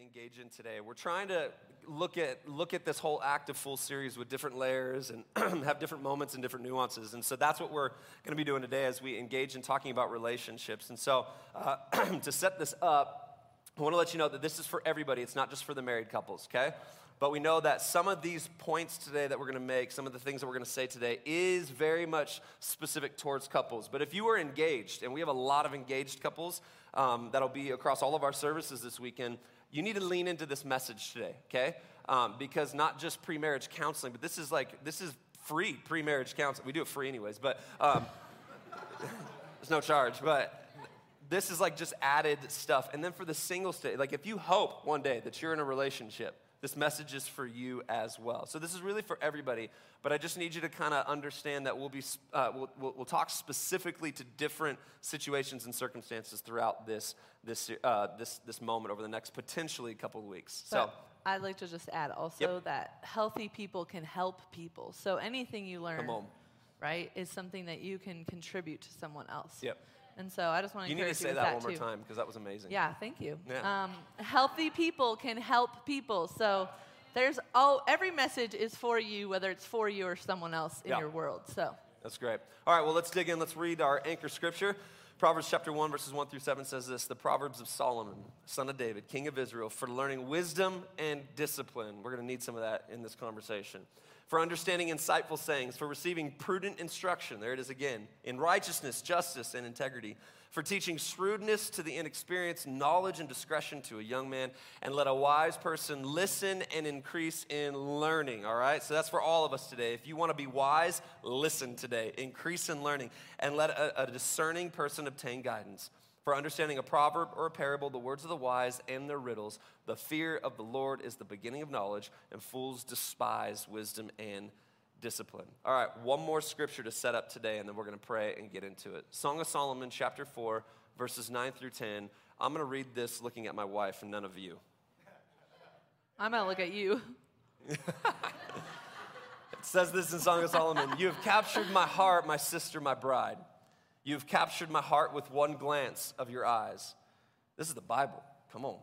engage in today. We're trying to look at look at this whole Act A Fool series with different layers and have different moments and different nuances. And so that's what we're going to be doing today as we engage in talking about relationships. And so uh, to set this up, I want to let you know that this is for everybody. It's not just for the married couples. Okay. But we know that some of these points today that we're going to make, some of the things that we're going to say today, is very much specific towards couples. But if you are engaged, and we have a lot of engaged couples um, that'll be across all of our services this weekend, you need to lean into this message today, okay? Um, because not just pre marriage counseling, but this is like, this is free pre marriage counseling. We do it free anyways, but um, there's no charge. But this is like just added stuff. And then for the single state, like if you hope one day that you're in a relationship, this message is for you as well. So this is really for everybody, but I just need you to kind of understand that we'll be uh, we'll, we'll, we'll, talk specifically to different situations and circumstances throughout this this uh, this this moment over the next potentially couple of weeks. But so. I'd like to just add also yep. that healthy people can help people. So anything you learn, right, is something that you can contribute to someone else. Yep. And so I just want to you need to say that, that, one more time because that was amazing. Yeah, thank you. Yeah. Um, healthy people can help people. So there's all every message is for you, whether it's for you or someone else in yeah. your world. So that's great. All right, well let's dig in. Let's read our anchor scripture. Proverbs chapter 1, verses 1 through 7 says this The Proverbs of Solomon, son of David, king of Israel, for learning wisdom and discipline. We're going to need some of that in this conversation for understanding insightful sayings, for receiving prudent instruction. There it is again. In righteousness, justice, and integrity. For teaching shrewdness to the inexperienced, knowledge and discretion to a young man. And let a wise person listen and increase in learning. All right? So that's for all of us today. If you want to be wise, listen today. Increase in learning. And let a, a discerning person obtain guidance. For understanding a proverb or a parable, the words of the wise and their riddles, the fear of the Lord is the beginning of knowledge, and fools despise wisdom and discipline. All right, one more scripture to set up today, and then we're going to pray and get into it. Song of Solomon, chapter 4, verses 9 through 10. I'm going to read this looking at my wife and none of you. I'm going to look at you. it says this in Song of Solomon You have captured my heart, my sister, my bride. You've captured my heart with one glance of your eyes. This is the Bible. Come on.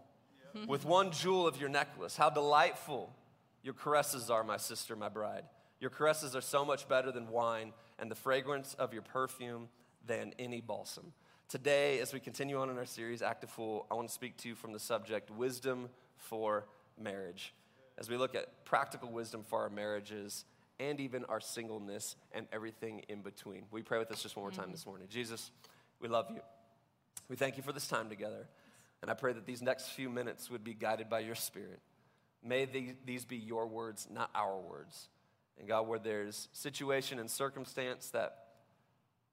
with one jewel of your necklace. How delightful your caresses are, my sister, my bride. Your caresses are so much better than wine, and the fragrance of your perfume than any balsam. Today, as we continue on in our series, Act A Fool, I want to speak to you from the subject Wisdom for Marriage. As we look at practical wisdom for our marriages and even our singleness and everything in between. We pray with us just one more time mm-hmm. this morning. Jesus, we love you. We thank you for this time together. And I pray that these next few minutes would be guided by your Spirit. May these be your words, not our words. And God, where there's situation and circumstance that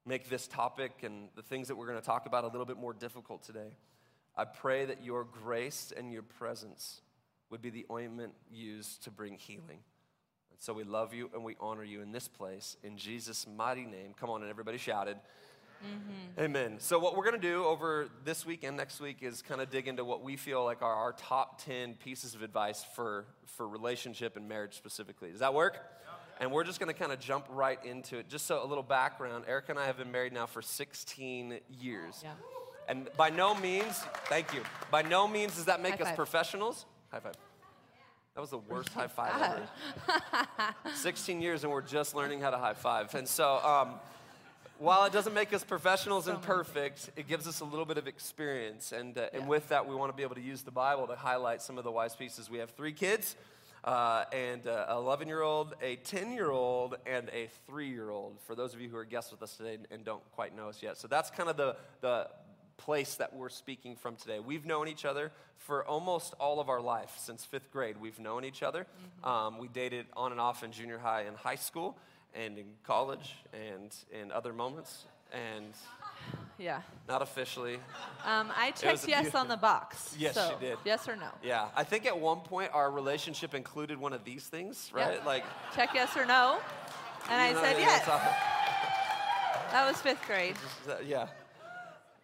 make this topic and the things that we're going to talk about a little bit more difficult today, I pray that your grace and your presence would be the ointment used to bring healing. And so we love you and we honor you in this place. In Jesus' mighty name. Come on, and everybody shouted. Mm-hmm. Amen. So, what we're going to do over this week and next week is kind of dig into what we feel like are our top 10 pieces of advice for, for relationship and marriage specifically. Does that work? And we're just going to kind of jump right into it. Just so a little background Erica and I have been married now for 16 years. Yeah. And by no means, thank you, by no means does that make us professionals. High five. That was the worst high five ever. 16 years and we're just learning how to high five. And so, um, while it doesn't make us professionals and perfect, it gives us a little bit of experience. And, uh, and with that, we want to be able to use the Bible to highlight some of the wise pieces. We have three kids. Uh, and uh, 11 year old, a 10 year old, and a 3 year old, for those of you who are guests with us today and don't quite know us yet. So that's kind of the, the place that we're speaking from today. We've known each other for almost all of our life, since fifth grade. We've known each other. Mm-hmm. Um, we dated on and off in junior high and high school, and in college, and in other moments. And yeah. Not officially. Um, I checked yes on the box. Yes, so you did. Yes or no? Yeah. I think at one point our relationship included one of these things, right? Yeah. Like check yes or no. And I said yes. That was fifth grade. yeah.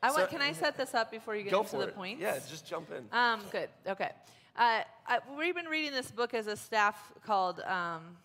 I so, can I set this up before you get into the it. points? Yeah, just jump in. Um, good. Okay. Uh, I, we've been reading this book as a staff called, um,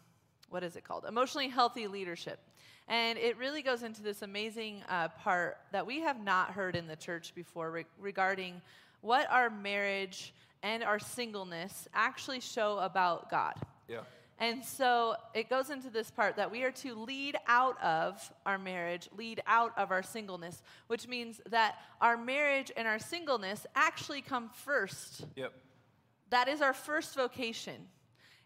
what is it called? Emotionally Healthy Leadership. And it really goes into this amazing uh, part that we have not heard in the church before re- regarding what our marriage and our singleness actually show about God. Yeah. And so it goes into this part that we are to lead out of our marriage, lead out of our singleness, which means that our marriage and our singleness actually come first. Yep. That is our first vocation.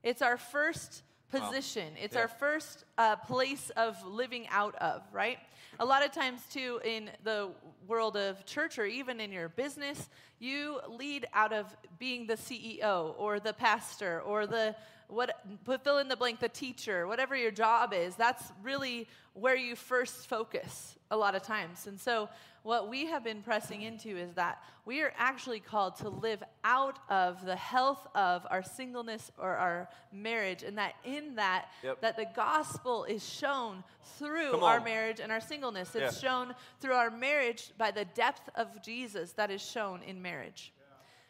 It's our first position. It's Yeah. our first uh, place of living out of, right? A lot of times, too, in the world of church or even in your business, you lead out of being the CEO or the pastor or the what put fill in the blank the teacher whatever your job is that's really where you first focus a lot of times and so what we have been pressing into is that we are actually called to live out of the health of our singleness or our marriage and that in that Yep. that the gospel is shown through our marriage and our singleness it's Yeah. shown through our marriage by the depth of jesus that is shown in marriage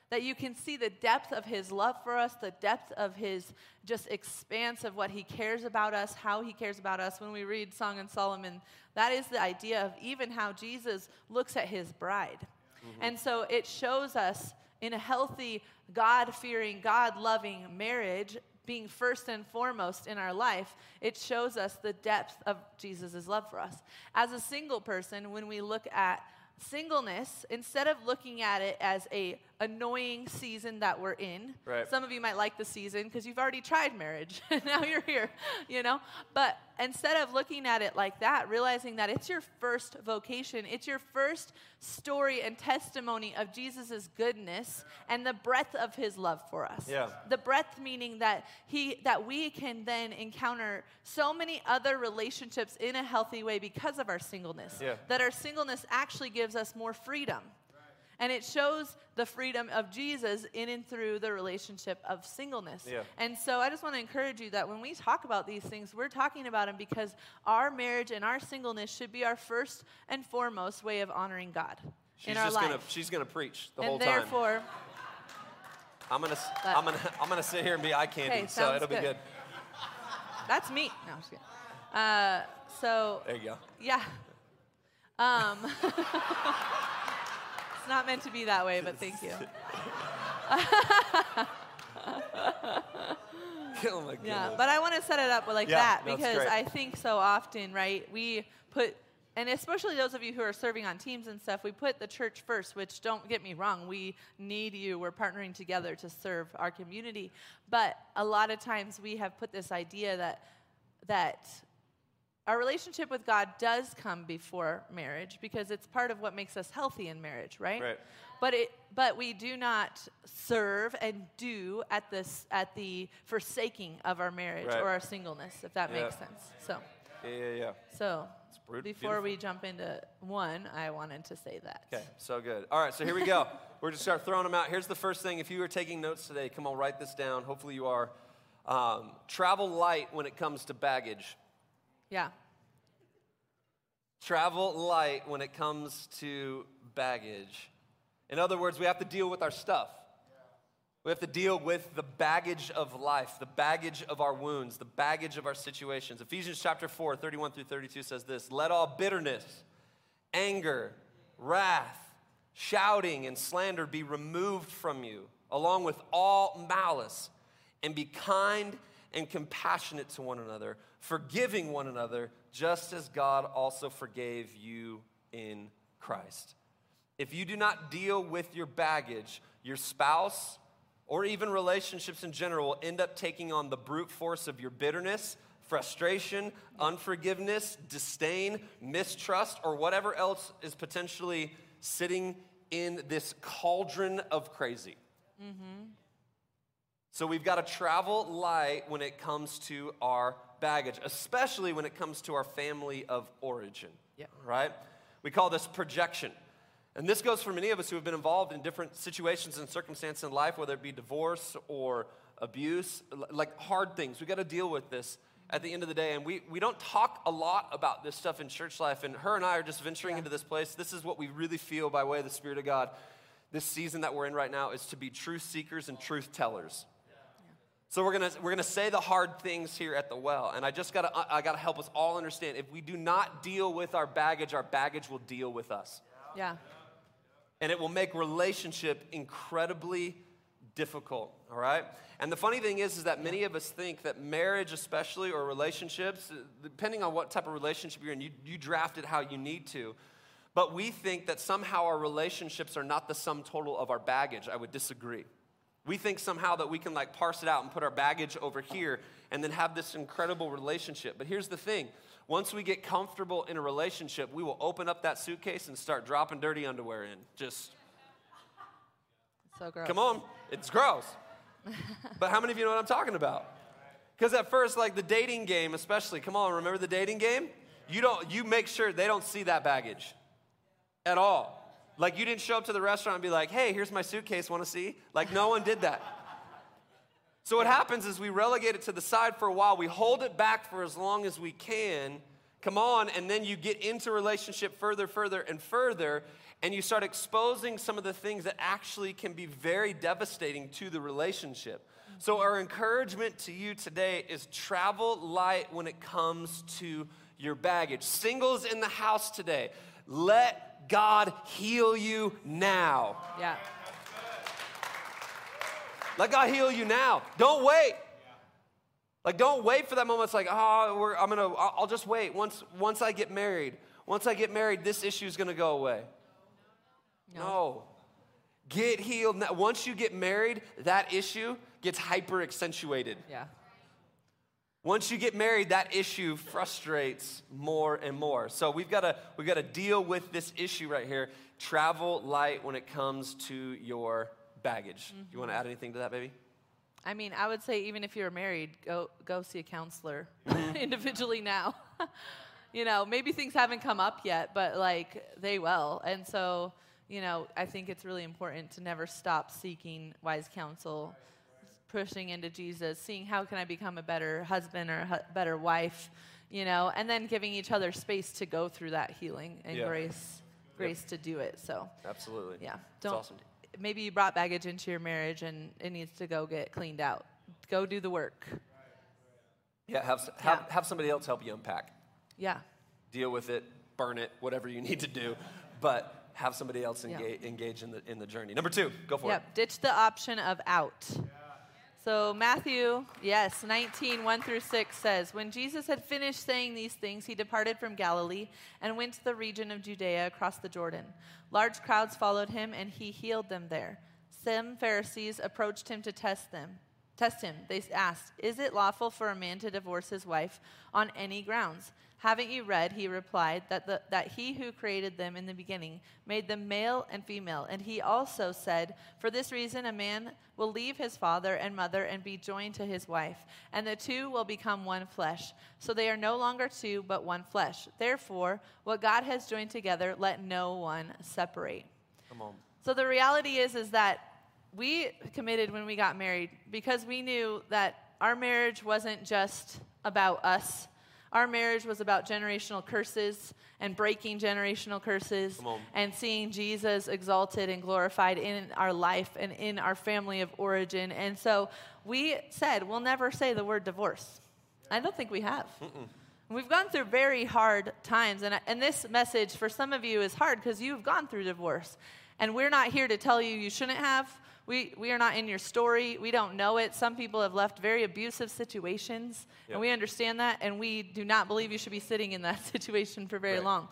that you can see the depth of his love for us, the depth of his just expanse of what he cares about us, how he cares about us. When we read Song and Solomon, that is the idea of even how Jesus looks at his bride. Mm-hmm. And so it shows us in a healthy, God fearing, God loving marriage, being first and foremost in our life, it shows us the depth of Jesus' love for us. As a single person, when we look at singleness instead of looking at it as a annoying season that we're in Right. some of you might like the season because you've already tried marriage and now you're here you know but instead of looking at it like that realizing that it's your first vocation it's your first story and testimony of jesus' goodness and the breadth of his love for us Yeah. the breadth meaning that he that we can then encounter so many other relationships in a healthy way because of our singleness Yeah. that our singleness actually gives us more freedom and it shows the freedom of Jesus in and through the relationship of singleness. Yeah. And so I just want to encourage you that when we talk about these things, we're talking about them because our marriage and our singleness should be our first and foremost way of honoring God She's in our just life. gonna she's gonna preach the and whole time. therefore, I'm gonna I'm gonna I'm gonna sit here and be eye candy, Okay, so it'll be good. good. that's me. No, I'm just kidding. Uh, so There you go. Yeah. Um, not meant to be that way, but thank you. oh my goodness. Yeah, but I want to set it up like Yeah, that because. I think so often, right, we put, and especially those of you who are serving on teams and stuff, we put the church first, which don't get me wrong, we need you. We're partnering together to serve our community. But a lot of times we have put this idea that, that, our relationship with God does come before marriage because it's part of what makes us healthy in marriage, right? Right. But it but we do not serve and do at this at the forsaking of our marriage Right. or our singleness, if that Yeah. makes sense. So Yeah, yeah, yeah. so before beautiful. we jump into one, I wanted to say that. Okay, so good. All right, so here we go. We're just start throwing them out. Here's the first thing. If you are taking notes today, come on, write this down. Hopefully you are. Um, travel light when it comes to baggage. Yeah. Travel light when it comes to baggage. In other words, we have to deal with our stuff. We have to deal with the baggage of life, the baggage of our wounds, the baggage of our situations. Ephesians chapter 4, 31 through 32 says this Let all bitterness, anger, wrath, shouting, and slander be removed from you, along with all malice, and be kind and compassionate to one another, forgiving one another, just as God also forgave you in Christ. If you do not deal with your baggage, your spouse, or even relationships in general will end up taking on the brute force of your bitterness, frustration, unforgiveness, disdain, mistrust, or whatever else is potentially sitting in this cauldron of crazy. Mm-hmm. So we've got to travel light when it comes to our baggage, especially when it comes to our family of origin. Yeah. Right? We call this projection. And this goes for many of us who have been involved in different situations and circumstances in life, whether it be divorce or abuse, like hard things. We got to deal with this at the end of the day. And we, we don't talk a lot about this stuff in church life. And her and I are just venturing into this place. This is what we really feel by way of the Spirit of God. This season that we're in right now is to be truth seekers and truth tellers. So we're gonna we're gonna say the hard things here at the well, and I just gotta uh, I gotta help us all understand. If we do not deal with our baggage, our baggage will deal with us, Yeah. and it will make relationship incredibly difficult, all right? And the funny thing is, is that many of us think that marriage, especially, or relationships, uh, depending on what type of relationship you're in, you, you draft it how you need to. But we think that somehow our relationships are not the sum total of our baggage. I would disagree. We think somehow that we can like parse it out and put our baggage over here and then have this incredible relationship. But here's the thing once we get comfortable in a relationship, we will open up that suitcase and start dropping dirty underwear in. Just. So gross. Come on, it's gross. but how many of you know what I'm talking about? Because at first, like the dating game, especially, come on, remember the dating game? You don't, you make sure they don't see that baggage at all. Like you didn't show up to the restaurant and be like, hey, here's my suitcase, wanna see? Like no one did that. So what happens is we relegate it to the side for a while, we hold it back for as long as we can. Come on, and then you get into relationship further, further, and further, and you start exposing some of the things that actually can be very devastating to the relationship. So, our encouragement to you today is travel light when it comes to your baggage. Singles in the house today, let God heal you now. Yeah. Let God heal you now. Don't wait. Like, don't wait for that moment. It's like, oh, I'm gonna, I'll just wait. Once, once I get married, once I get married, this issue is gonna go away. No. no. Get healed. Once you get married, that issue gets hyper accentuated. Yeah. Once you get married, that issue frustrates more and more. So we've got to we've got to deal with this issue right here. Travel light when it comes to your baggage. Mm-hmm. You want to add anything to that, baby? I mean, I would say even if you're married, go go see a counselor mm-hmm. individually now. you know, maybe things haven't come up yet, but like they will. And so you know, I think it's really important to never stop seeking wise counsel, pushing into Jesus, seeing how can I become a better husband or a better wife, you know, and then giving each other space to go through that healing and yeah. grace, grace yep. to do it. So absolutely, yeah. Don't. Awesome. Maybe you brought baggage into your marriage and it needs to go get cleaned out. Go do the work. Yeah, have, have, yeah. have somebody else help you unpack. Yeah. Deal with it, burn it, whatever you need to do. But have somebody else engage, engage in, the, in the journey. Number two, go for yep. it. Ditch the option of out. So, Matthew, yes, 19, 1 through 6 says, When Jesus had finished saying these things, he departed from Galilee and went to the region of Judea across the Jordan. Large crowds followed him, and he healed them there. Some Pharisees approached him to test them. Test him. They asked, Is it lawful for a man to divorce his wife on any grounds? Haven't you read, he replied, that, the, that he who created them in the beginning made them male and female? And he also said, For this reason, a man will leave his father and mother and be joined to his wife, and the two will become one flesh. So they are no longer two, but one flesh. Therefore, what God has joined together, let no one separate. Come on. So the reality is, is that we committed when we got married because we knew that our marriage wasn't just about us our marriage was about generational curses and breaking generational curses and seeing Jesus exalted and glorified in our life and in our family of origin. And so we said, we'll never say the word divorce. I don't think we have. Mm-mm. We've gone through very hard times, and, and this message for some of you is hard because you've gone through divorce. And we're not here to tell you you shouldn't have. We, we are not in your story. We don't know it. Some people have left very abusive situations, yep. and we understand that, and we do not believe you should be sitting in that situation for very right. long.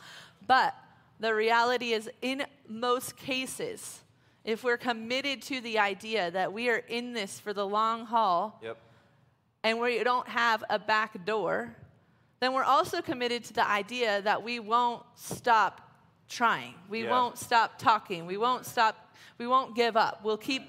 But the reality is, in most cases, if we're committed to the idea that we are in this for the long haul, yep. and we don't have a back door, then we're also committed to the idea that we won't stop trying. We yeah. won't stop talking. We won't stop we won't give up. We'll keep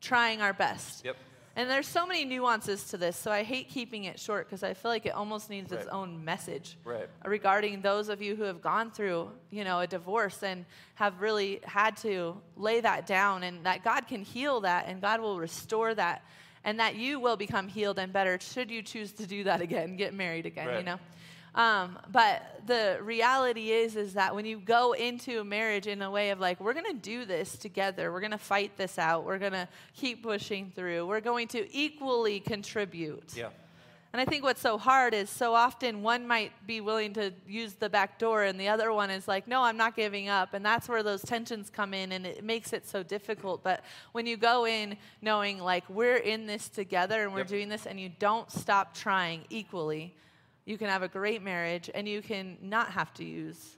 trying our best. Yep. And there's so many nuances to this, so I hate keeping it short because I feel like it almost needs right. its own message right. regarding those of you who have gone through, you know, a divorce and have really had to lay that down, and that God can heal that, and God will restore that, and that you will become healed and better should you choose to do that again, get married again, right. you know. Um, but the reality is, is that when you go into a marriage in a way of like, we're going to do this together, we're going to fight this out, we're going to keep pushing through, we're going to equally contribute. Yeah. And I think what's so hard is so often one might be willing to use the back door and the other one is like, no, I'm not giving up. And that's where those tensions come in and it makes it so difficult. But when you go in knowing like we're in this together and we're Yep. doing this and you don't stop trying equally, you can have a great marriage and you can not have to use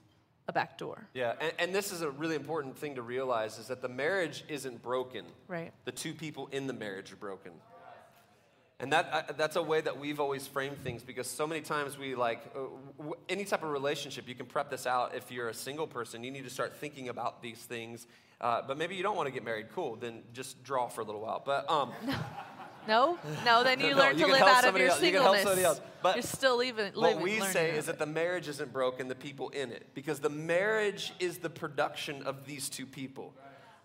a back door. Yeah, and, and this is a really important thing to realize is that the marriage isn't broken. Right. The two people in the marriage are broken. And that, uh, that's a way that we've always framed things because so many times we like, uh, w- any type of relationship, you can prep this out if you're a single person. You need to start thinking about these things. Uh, but maybe you don't want to get married. Cool, then just draw for a little while. But um, No? No, then you No, learn you to live out of your else. You can help singleness. somebody else. But You're still living, what we say is that the marriage isn't broken, the people in it. Because the marriage is the production of these two people.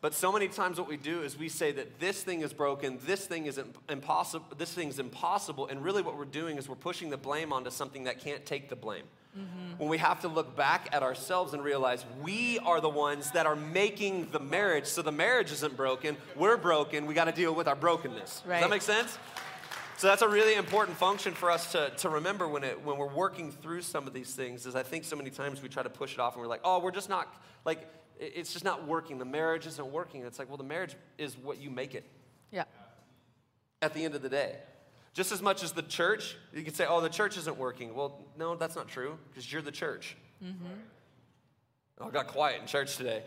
But so many times what we do is we say that this thing is broken, this thing is impossible, this thing's impossible, and really what we're doing is we're pushing the blame onto something that can't take the blame. Mm-hmm. When we have to look back at ourselves and realize we are the ones that are making the marriage, so the marriage isn't broken, we're broken, we got to deal with our brokenness. Does that make sense? So that's a really important function for us to, to remember when, it, when we're working through some of these things is I think so many times we try to push it off and we're like, oh, we're just not, like, it's just not working. The marriage isn't working. It's like, well, the marriage is what you make it Yeah. at the end of the day. Just as much as the church, you could say, oh, the church isn't working. Well, no, that's not true because you're the church. Mm-hmm. Oh, I got quiet in church today.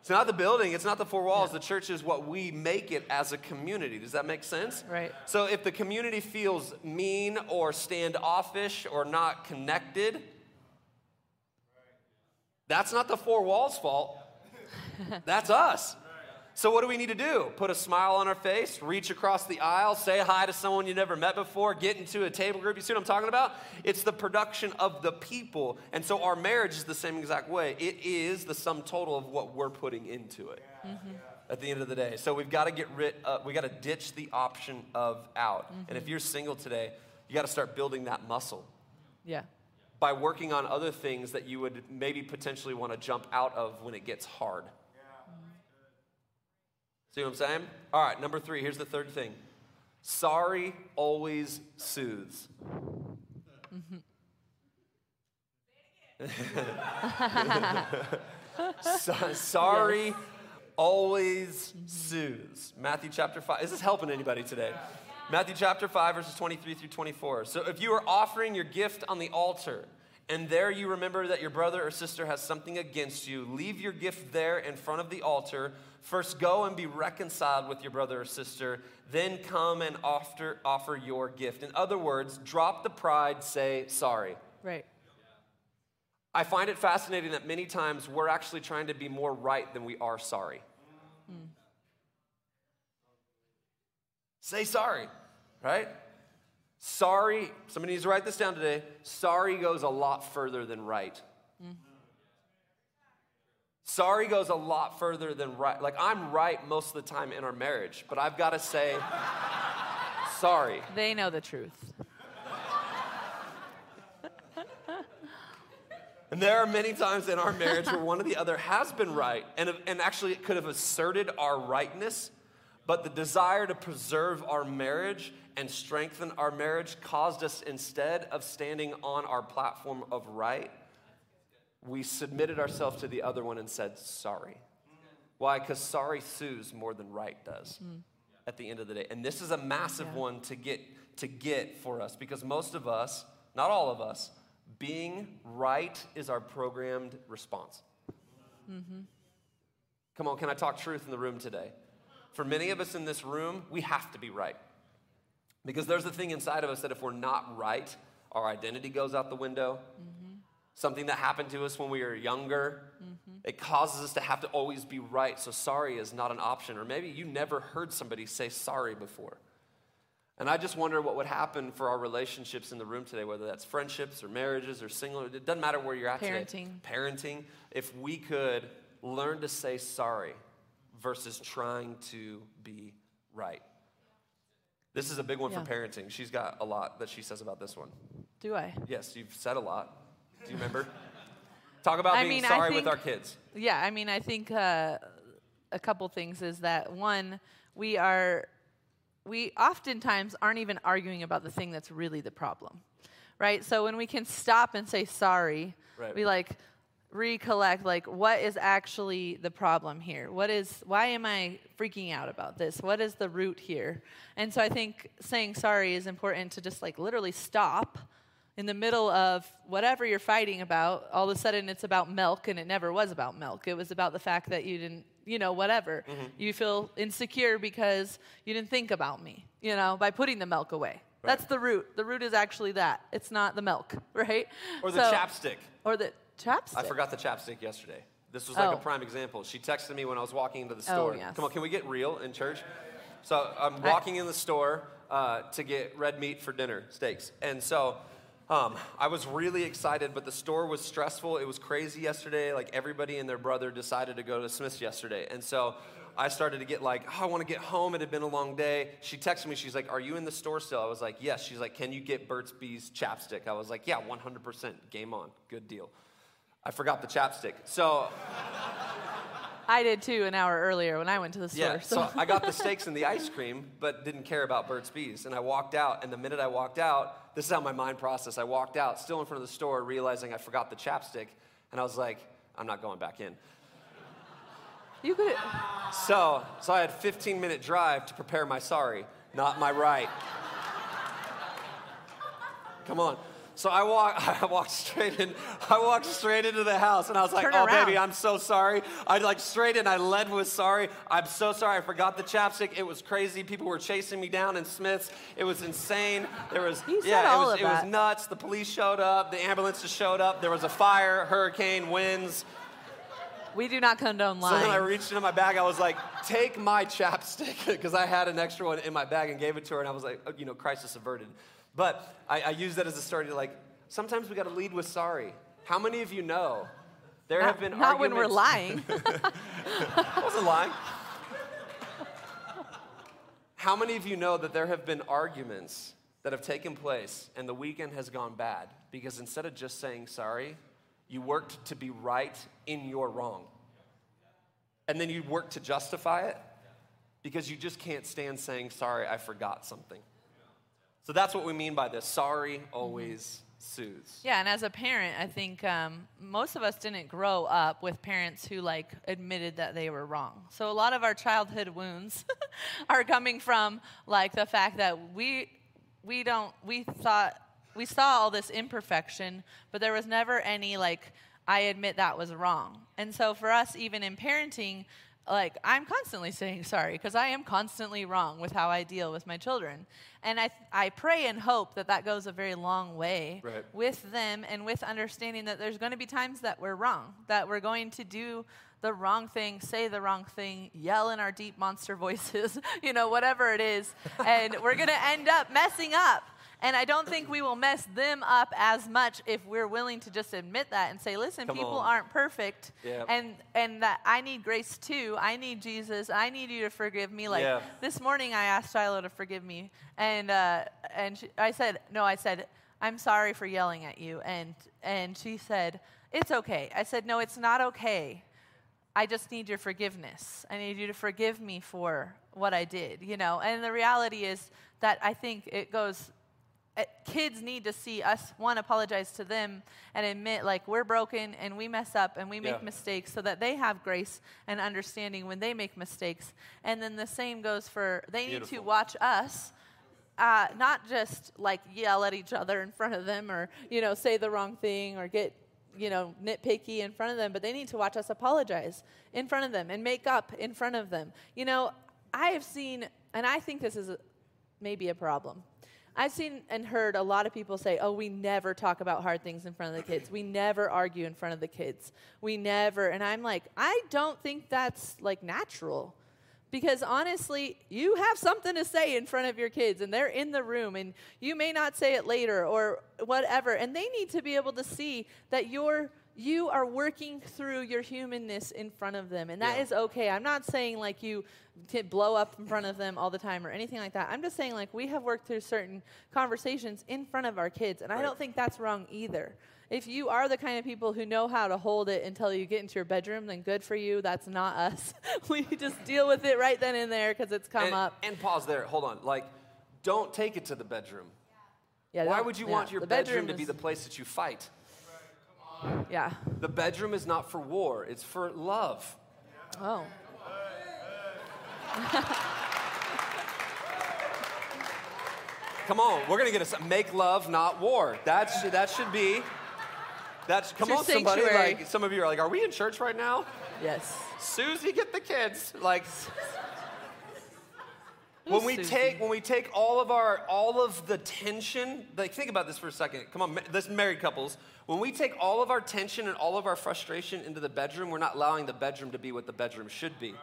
It's not the building, it's not the four walls. The church is what we make it as a community. Does that make sense? Right. So if the community feels mean or standoffish or not connected, that's not the four walls' fault. That's us. So what do we need to do? Put a smile on our face, reach across the aisle, say hi to someone you never met before, get into a table group. You see what I'm talking about? It's the production of the people. And so our marriage is the same exact way. It is the sum total of what we're putting into it. At the end of the day. So we've got to get rid uh, we got to ditch the option of out. And if you're single today, you got to start building that muscle Yeah. by working on other things that you would maybe potentially want to jump out of when it gets hard. See what I'm saying? All right, number three, here's the third thing sorry always soothes. So- sorry always soothes. Matthew chapter 5. Is this helping anybody today? Matthew chapter 5, verses 23 through 24. So if you are offering your gift on the altar, and there you remember that your brother or sister has something against you, leave your gift there in front of the altar. First go and be reconciled with your brother or sister, then come and offer, offer your gift. In other words, drop the pride, say sorry. Right. I find it fascinating that many times we're actually trying to be more right than we are sorry. Hmm. Say sorry, right? Sorry, somebody needs to write this down today. Sorry goes a lot further than right. Sorry goes a lot further than right. Like, I'm right most of the time in our marriage, but I've got to say sorry. They know the truth. And there are many times in our marriage where one or the other has been right and, and actually it could have asserted our rightness, but the desire to preserve our marriage and strengthen our marriage caused us, instead of standing on our platform of right, we submitted ourselves to the other one and said, sorry. Why? Because sorry sues more than right does hmm. at the end of the day. And this is a massive Yeah. one to get, to get for us because most of us, not all of us, being right is our programmed response. Mm-hmm. Come on, can I talk truth in the room today? For many of us in this room, we have to be right. Because there's a thing inside of us that if we're not right, our identity goes out the window. Mm-hmm. Something that happened to us when we were younger, mm-hmm. it causes us to have to always be right. So sorry is not an option. Or maybe you never heard somebody say sorry before. And I just wonder what would happen for our relationships in the room today, whether that's friendships or marriages or single, it doesn't matter where you're at today. Parenting. Parenting. If we could learn to say sorry versus trying to be right. This is a big one Yeah. for parenting. She's got a lot that she says about this one. Do I? Yes, you've said a lot. Do you remember? Talk about I being mean, sorry with our kids. Yeah, I mean, I think uh, a couple things is that one, we are we oftentimes aren't even arguing about the thing that's really the problem, right? So when we can stop and say sorry, Right. we like recollect like what is actually the problem here? What is why am i freaking out about this? What is the root here? And so i think saying sorry is important to just like literally stop in the middle of whatever you're fighting about. All of a sudden it's about milk and it never was about milk. It was about the fact that you didn't you know whatever. Mm-hmm. You feel insecure because you didn't think about me you know by putting the milk away. That's the root. The root is actually that. It's not the milk right? Or the So- chapstick. or the chapstick I forgot the chapstick yesterday. This was like Oh. a prime example. She texted me when I was walking into the store. Oh, yes. Come on, can we get real in church? So I'm walking in the store uh, to get red meat for dinner, steaks. And so um, I was really excited, but the store was stressful. It was crazy yesterday. Like everybody and their brother decided to go to Smith's yesterday. And so I started to get like, oh, I want to get home. It had been a long day. She texted me. She's like, Are you in the store still? I was like, Yes. She's like, Can you get Burt's Bees chapstick? I was like, Yeah, 100%. Game on. Good deal. I forgot the chapstick. So, I did too an hour earlier when I went to the store. yeah, so I got the steaks and the ice cream, but didn't care about Burt's Bees. And I walked out, and the minute I walked out, this is how my mind processed. I walked out, still in front of the store, realizing I forgot the chapstick, and I was like, I'm not going back in. you could. So, so I had 15 minute drive to prepare my sorry, not my right. Come on. So I walk, I walked straight in. I walked straight into the house, and I was like, Turn "Oh, around. baby, I'm so sorry." I like straight in. I led with sorry. I'm so sorry. I forgot the chapstick. It was crazy. People were chasing me down in Smith's. It was insane. There was You said yeah, all it was of it was that. nuts. The police showed up. The ambulances showed up. There was a fire, hurricane, winds. We do not condone So then I reached into my bag. I was like, take my chapstick, because I had an extra one in my bag and gave it to her. And I was like, oh, you know, crisis averted. But I, I used that as a story to like, sometimes we got to lead with sorry. How many of you know there not have been arguments? not when we're lying. I wasn't lying. How many of you know that there have been arguments that have taken place and the weekend has gone bad because instead of just saying sorry, you worked to be right in your wrong? And then you worked to justify it because you just can't stand saying sorry, I forgot something. So that's what we mean by this. Sorry always soothes. yeah, and as a parent, I think um, most of us didn't grow up with parents who like admitted that they were wrong. So a lot of our childhood wounds are coming from like the fact that we we don't we thought we saw all this imperfection, but there was never any like I admit that was wrong. And so for us, even in parenting, like I'm constantly saying sorry because I am constantly wrong with how I deal with my children. And I, I pray and hope that that goes a very long way Right. with them and with understanding that there's going to be times that we're wrong, that we're going to do the wrong thing, say the wrong thing, yell in our deep monster voices, you know, whatever it is. And we're going to end up messing up. And I don't think we will mess them up as much if we're willing to just admit that and say, listen, Come people on. aren't perfect. Yep. And and that I need grace too. I need Jesus. I need you to forgive me. Like Yeah. this morning I asked Shiloh to forgive me. And uh, and she, I said, no, I said, I'm sorry for yelling at you. And and she said, It's okay. I said, No, it's not okay. I just need your forgiveness. I need you to forgive me for what I did, you know. And the reality is that I think it goes kids need to see us one apologize to them and admit like we're broken and we mess up and we make Yeah. mistakes so that they have grace and understanding when they make mistakes. And then the same goes for they need to watch us uh, not just like yell at each other in front of them or you know say the wrong thing or get you know nitpicky in front of them but they need to watch us apologize in front of them and make up in front of them. You know i have seen and i think this is a, maybe a problem i've seen and heard a lot of people say oh we never talk about hard things in front of the kids we never argue in front of the kids we never and i'm like i don't think that's like natural because honestly, you have something to say in front of your kids, and they're in the room, and you may not say it later or whatever. And they need to be able to see that you're you are working through your humanness in front of them, and that Yeah. is okay. I'm not saying like you blow up in front of them all the time or anything like that. I'm just saying like we have worked through certain conversations in front of our kids, and I don't think that's wrong either. If you are the kind of people who know how to hold it until you get into your bedroom, then good for you. That's not us. we just deal with it right then and there because it's come and, up. and pause there. Hold on. Like, don't take it to the bedroom. Yeah, Why would you yeah, want your the bedroom, to be the place that you fight? Yeah. The bedroom is not for war, it's for love. Oh. Come on, we're gonna get a make love, not war. That should, that should be. That's come on, somebody. Like some of you are like, are we in church right now? Yes. Susie, get the kids. Like when we Susie? take when we take all of our all of the tension. Like think about this for a second. Come on, this married couples. When we take all of our tension and all of our frustration into the bedroom, we're not allowing the bedroom to be what the bedroom should be.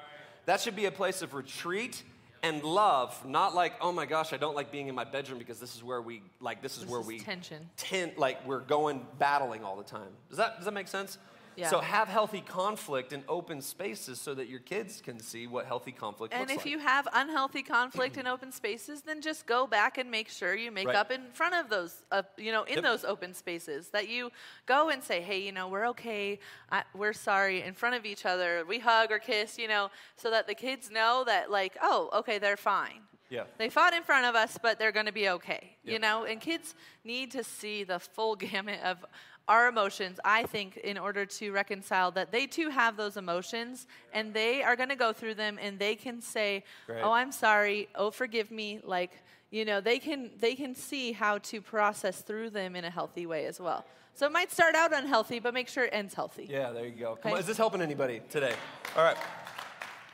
That should be a place of retreat and love, not like, oh my gosh, I don't like being in my bedroom because this is where we like this is This where is we tension. ten, like we're going battling all the time. Does that does that make sense? Yeah. So have healthy conflict in open spaces so that your kids can see what healthy conflict is. And looks if you have unhealthy conflict in open spaces, then just go back and make sure you make Right. up in front of those, uh, you know, in Yep. those open spaces. That you go and say, hey, you know, we're okay, I, we're sorry, in front of each other. We hug or kiss, you know, so that the kids know that, like, oh, okay, they're fine. Yeah. They fought in front of us, but they're going to be okay. You know, and kids need to see the full gamut of our emotions, I think, in order to reconcile that they too have those emotions and they are going to go through them and they can say, Great. "Oh, I'm sorry. Oh, forgive me." Like, you know, they can they can see how to process through them in a healthy way as well. So it might start out unhealthy, but make sure it ends healthy. Yeah, there you go. Come Okay. on, is this helping anybody today? All right.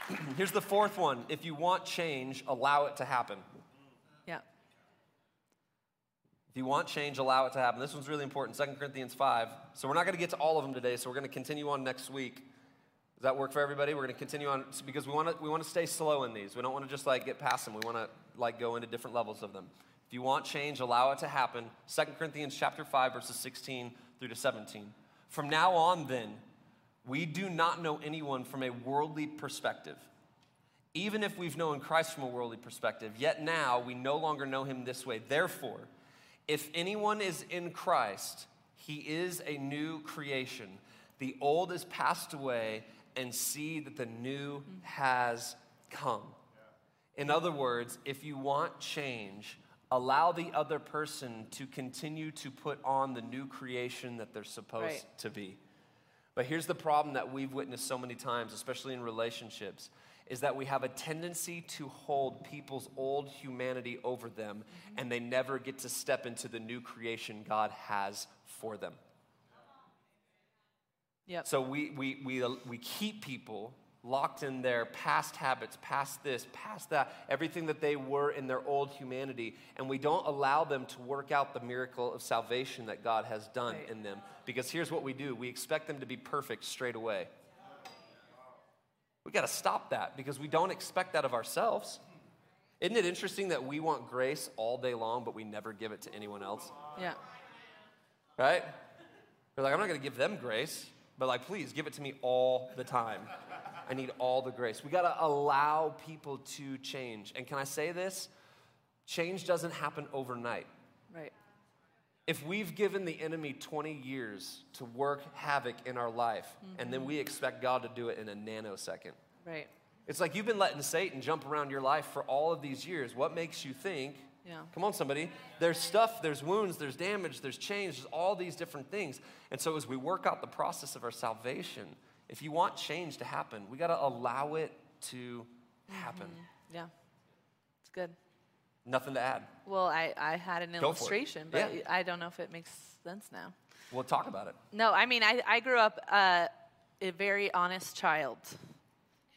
Here's the fourth one. If you want change, allow it to happen. Yeah. If you want change, allow it to happen. This one's really important. 2 Corinthians 5. So we're not going to get to all of them today, so we're going to continue on next week. Does that work for everybody? We're going to continue on because we want to we want to stay slow in these. We don't want to just like get past them. We want to like go into different levels of them. If you want change, allow it to happen. 2 Corinthians chapter 5 verses 16 through to 17. From now on then, we do not know anyone from a worldly perspective. Even if we've known Christ from a worldly perspective, yet now we no longer know him this way. Therefore, if anyone is in Christ, he is a new creation. The old is passed away, and see that the new has come. In other words, if you want change, allow the other person to continue to put on the new creation that they're supposed Right. to be. But here's the problem that we've witnessed so many times, especially in relationships, is that we have a tendency to hold people's old humanity over them, mm-hmm. and they never get to step into the new creation God has for them. Yep. So we, we, we, uh, we keep people locked in their past habits, past this, past that, everything that they were in their old humanity, and we don't allow them to work out the miracle of salvation that God has done Right. in them. Because here's what we do we expect them to be perfect straight away. We got to stop that because we don't expect that of ourselves. Isn't it interesting that we want grace all day long, but we never give it to anyone else? Yeah. right? They're like, I'm not going to give them grace, but like, please give it to me all the time. I need all the grace. We got to allow people to change. And can I say this? Change doesn't happen overnight. Right. If we've given the enemy 20 years to work havoc in our life, and then mm-hmm. we expect God to do it in a nanosecond, Right. it's like you've been letting Satan jump around your life for all of these years. What makes you think? Yeah. Come on, somebody. There's stuff, there's wounds, there's damage, there's change, there's all these different things. And so, as we work out the process of our salvation, if you want change to happen, we got to allow it to happen. Mm-hmm. Yeah. It's good. Nothing to add. Well, I, I had an Go illustration, but Yeah. I don't know if it makes sense now. We'll talk about it. No, I mean, I, I grew up uh, a very honest child.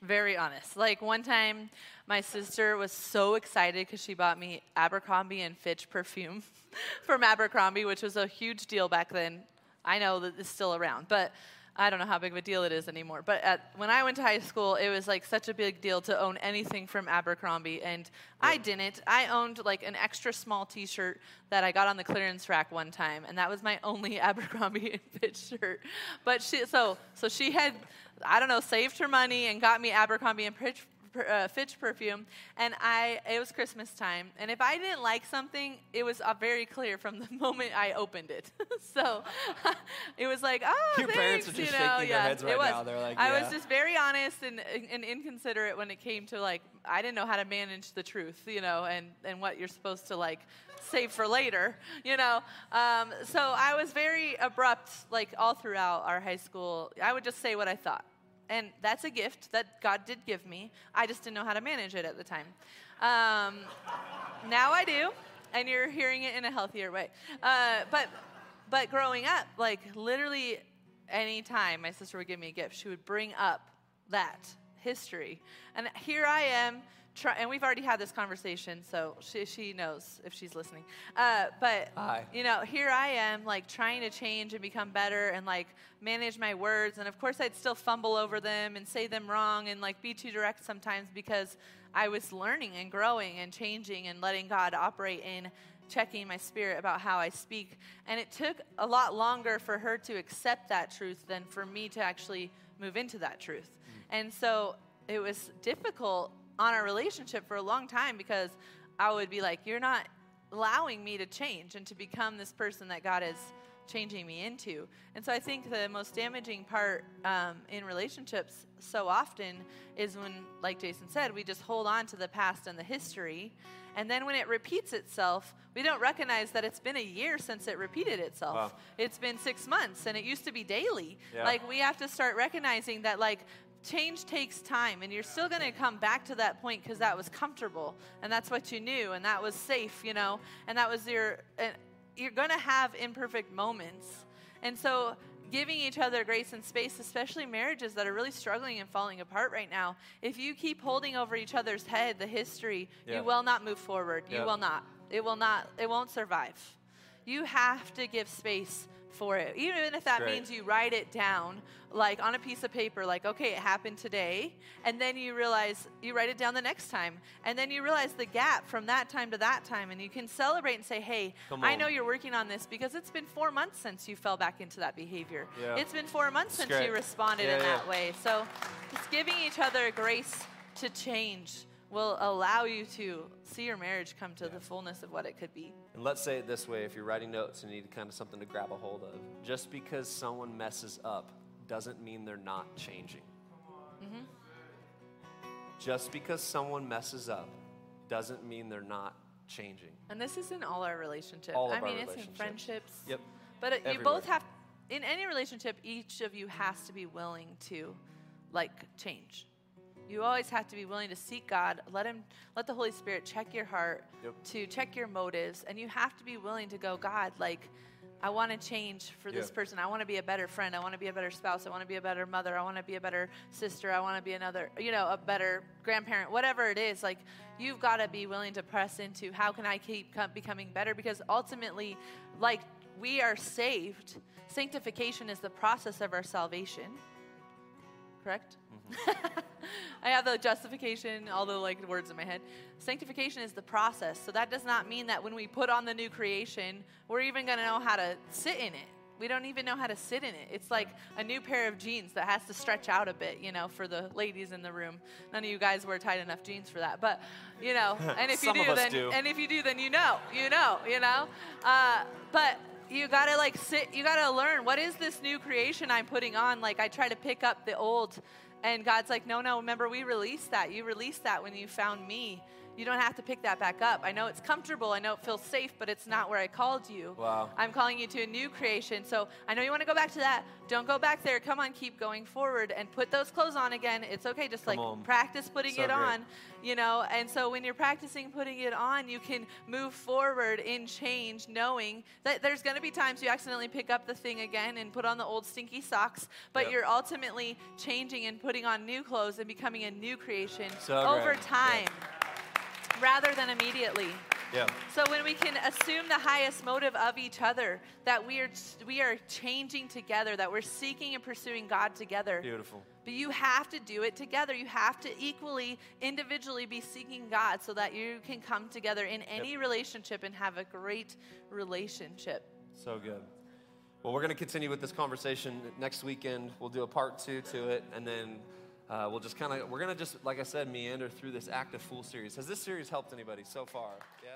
Very honest. Like one time, my sister was so excited because she bought me Abercrombie and Fitch perfume from Abercrombie, which was a huge deal back then. I know that it's still around, but I don't know how big of a deal it is anymore. But at, when I went to high school, it was like such a big deal to own anything from Abercrombie, and I didn't. I owned like an extra small T-shirt that I got on the clearance rack one time, and that was my only Abercrombie and Fitch shirt. But she, so so she had, I don't know, saved her money and got me Abercrombie and Fitch uh, Fitch perfume, and I it was Christmas time, and if I didn't like something, it was uh, very clear from the moment I opened it. so it was like, oh, Your thanks, parents are just you know, shaking their yeah, heads right it was. now. They're like, I was just very honest and, and inconsiderate when it came to like I didn't know how to manage the truth, you know, and and what you're supposed to like save for later, you know. Um, so I was very abrupt, like all throughout our high school. I would just say what I thought. And that's a gift that God did give me. I just didn't know how to manage it at the time. Um, now I do, and you're hearing it in a healthier way. Uh, but, but growing up, like literally any time my sister would give me a gift, she would bring up that history. And here I am try, and we've already had this conversation, so she, she knows if she's listening. Uh, but Hi. you know, here I am, like trying to change and become better, and like manage my words. And of course, I'd still fumble over them and say them wrong, and like be too direct sometimes because I was learning and growing and changing and letting God operate in checking my spirit about how I speak. And it took a lot longer for her to accept that truth than for me to actually move into that truth. And so it was difficult on our relationship for a long time because I would be like, You're not allowing me to change and to become this person that God is changing me into. And so I think the most damaging part um, in relationships so often is when, like Jason said, we just hold on to the past and the history. And then when it repeats itself, we don't recognize that it's been a year since it repeated itself. Wow. It's been six months and it used to be daily. Yeah. Like we have to start recognizing that, like, change takes time and you're still going to come back to that point because that was comfortable and that's what you knew and that was safe you know and that was your and you're going to have imperfect moments. And so giving each other grace and space especially marriages that are really struggling and falling apart right now if you keep holding over each other's head the history Yeah. you will not move forward. You will not. It will not it won't survive. You have to give space for it even if that Great. means you write it down like on a piece of paper like okay it happened today and then you realize you write it down the next time and then you realize the gap from that time to that time and you can celebrate and say hey i know you're working on this because it's been four months since you fell back into that behavior Yeah. it's been four months That's since you responded Yeah, in yeah. that way so just giving each other grace to change will allow you to see your marriage come to the fullness of what it could be And let's say it this way if you're writing notes and you need kind of something to grab a hold of. Just because someone messes up doesn't mean they're not changing. Mm-hmm. Just because someone messes up doesn't mean they're not changing. And this is in all our relationships. All of I our mean, it's in relationships. friendships. Yep. But it, you both have, in any relationship, each of you has to be willing to, like, change. You always have to be willing to seek God, let Him, let the Holy Spirit check your heart, Yep. to check your motives, and you have to be willing to go, God, like, I want to change for this person. I want to be a better friend. I want to be a better spouse. I want to be a better mother. I want to be a better sister. I want to be another, you know, a better grandparent. Whatever it is, like you've got to be willing to press into how can I keep com- becoming better? Because ultimately, like we are saved. Sanctification is the process of our salvation. Correct? I have the justification, all the like words in my head. Sanctification is the process. So that does not mean that when we put on the new creation, we're even going to know how to sit in it. We don't even know how to sit in it. It's like a new pair of jeans that has to stretch out a bit, you know, for the ladies in the room. None of you guys wear tight enough jeans for that, but you know, and if you do, then do. and if you do, then you know, you know, you know. Uh, but you gotta like sit. You gotta learn what is this new creation I'm putting on. Like I try to pick up the old, and God's like, no, no. Remember, we released that. You released that when you found me. You don't have to pick that back up. I know it's comfortable. I know it feels safe, but it's not where I called you. Wow. I'm calling you to a new creation. So I know you want to go back to that. Don't go back there. Come on, keep going forward and put those clothes on again. It's okay. Just Come like on. practice putting So it great. on, you know. And so when you're practicing putting it on, you can move forward in change, knowing that there's going to be times you accidentally pick up the thing again and put on the old stinky socks, but Yep. you're ultimately changing and putting on new clothes and becoming a new creation So over great. time rather than immediately. Yeah. So when we can assume the highest motive of each other, that we are we are changing together, that we're seeking and pursuing God together. Beautiful. But you have to do it together. You have to equally, individually be seeking God so that you can come together in any relationship and have a great relationship. So good. Well, we're going to continue with this conversation next weekend. We'll do a part two to it, and then uh, we'll just kind of, we're going to just, like I said, meander through this Act A Fool series. Has this series helped anybody so far? Yeah?